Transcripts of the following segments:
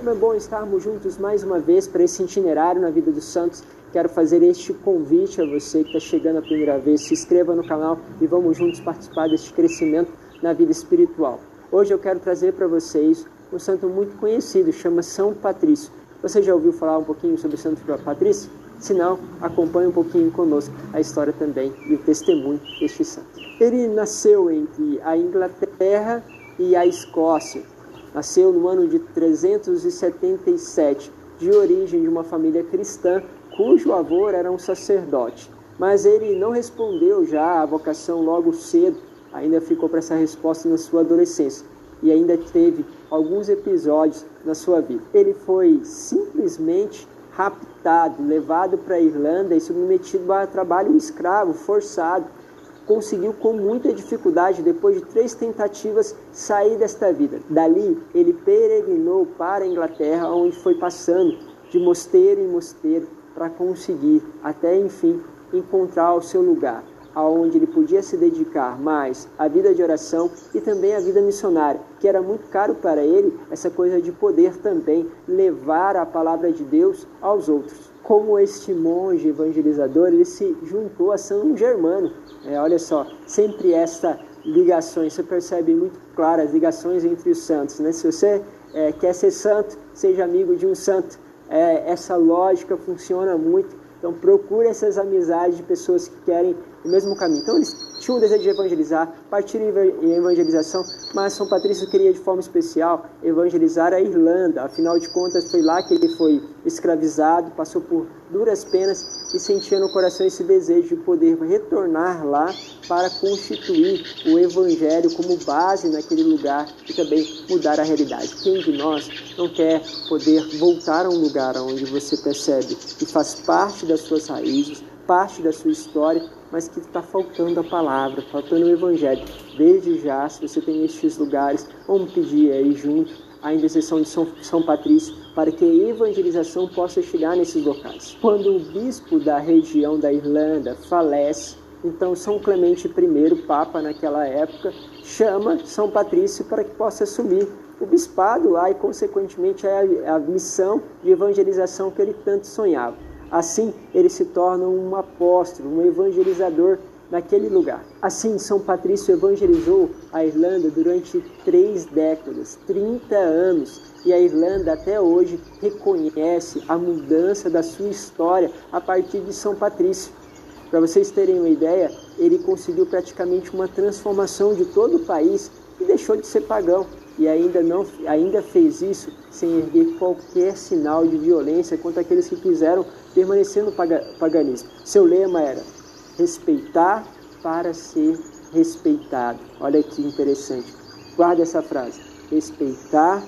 como é bom estarmos juntos mais uma vez para esse itinerário na vida dos santos. Quero fazer este convite a você que está chegando a primeira vez. Se inscreva no canal e vamos juntos participar deste crescimento na vida espiritual. Hoje eu quero trazer para vocês um santo muito conhecido, chama São Patrício. Você já ouviu falar um pouquinho sobre o Santo Patrício? Se não, acompanhe um pouquinho conosco a história também e o testemunho deste santo. Ele nasceu entre a Inglaterra e a Escócia. Nasceu no ano de 377, de origem de uma família cristã cujo avô era um sacerdote. Mas ele não respondeu já à vocação logo cedo, ainda ficou para essa resposta na sua adolescência e ainda teve alguns episódios na sua vida. Ele foi simplesmente raptado, levado para a Irlanda e submetido a trabalho escravo, forçado. Conseguiu com muita dificuldade, depois de três tentativas, sair desta vida. Dali, ele peregrinou para a Inglaterra, onde foi passando de mosteiro em mosteiro, para conseguir, até enfim, encontrar o seu lugar, aonde ele podia se dedicar mais à vida de oração e também à vida missionária, que era muito caro para ele essa coisa de poder também levar a palavra de Deus aos outros. Como este monge evangelizador, ele se juntou a São Germano. É, olha só, sempre esta ligações, você percebe muito claras as ligações entre os santos. Né? Se você é, quer ser santo, seja amigo de um santo é, essa lógica funciona muito. Então procure essas amizades de pessoas que querem o mesmo caminho. Então eles tinham o desejo de evangelizar, partir em evangelização, mas São Patrício queria de forma especial evangelizar a Irlanda. Afinal de contas, foi lá que ele foi escravizado, passou por duras penas e sentia no coração esse desejo de poder retornar lá para constituir o evangelho como base naquele lugar e também mudar a realidade. Quem de nós não quer poder voltar a um lugar onde você percebe que faz parte das suas raízes, parte da sua história, mas que está faltando a palavra, faltando o evangelho. Desde já, se você tem estes lugares, vamos pedir aí junto a intercessão de São, São Patrício para que a evangelização possa chegar nesses locais. Quando o bispo da região da Irlanda falece, então São Clemente I, Papa naquela época, chama São Patrício para que possa assumir o bispado lá e, consequentemente, a, a missão de evangelização que ele tanto sonhava. Assim, ele se torna um apóstolo, um evangelizador naquele lugar. Assim, São Patrício evangelizou a Irlanda durante três décadas, 30 anos, e a Irlanda até hoje reconhece a mudança da sua história a partir de São Patrício. Para vocês terem uma ideia, ele conseguiu praticamente uma transformação de todo o país e deixou de ser pagão e ainda, não, ainda fez isso sem erguer qualquer sinal de violência contra aqueles que quiseram permanecer no paganismo. Seu lema era respeitar para ser respeitado. Olha que interessante. Guarda essa frase: respeitar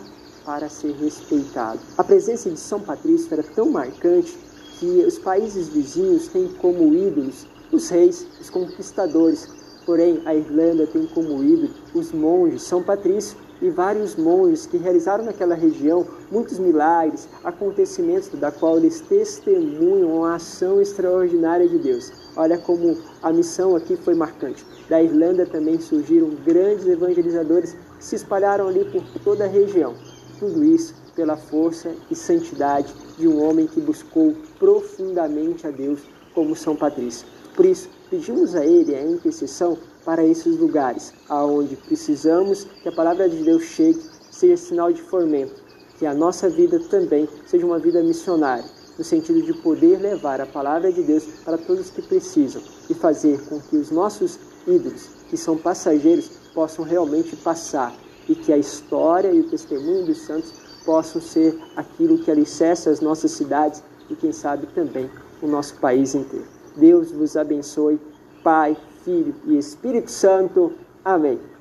para ser respeitado. A presença de São Patrício era tão marcante que os países vizinhos têm como ídolos os reis, os conquistadores. Porém, a Irlanda tem como ídolo os monges. São Patrício e vários monges que realizaram naquela região muitos milagres, acontecimentos da qual eles testemunham a ação extraordinária de Deus. Olha como a missão aqui foi marcante. Da Irlanda também surgiram grandes evangelizadores que se espalharam ali por toda a região. Tudo isso pela força e santidade de um homem que buscou profundamente a Deus como São Patrício. Por isso, pedimos a ele a intercessão para esses lugares, aonde precisamos que a palavra de Deus chegue, seja sinal de fomento, que a nossa vida também seja uma vida missionária, no sentido de poder levar a palavra de Deus para todos que precisam e fazer com que os nossos ídolos, que são passageiros, possam realmente passar e que a história e o testemunho dos santos possam ser aquilo que alicerce as nossas cidades e, quem sabe, também o nosso país inteiro. Deus vos abençoe, Pai, Filho e Espírito Santo. Amém.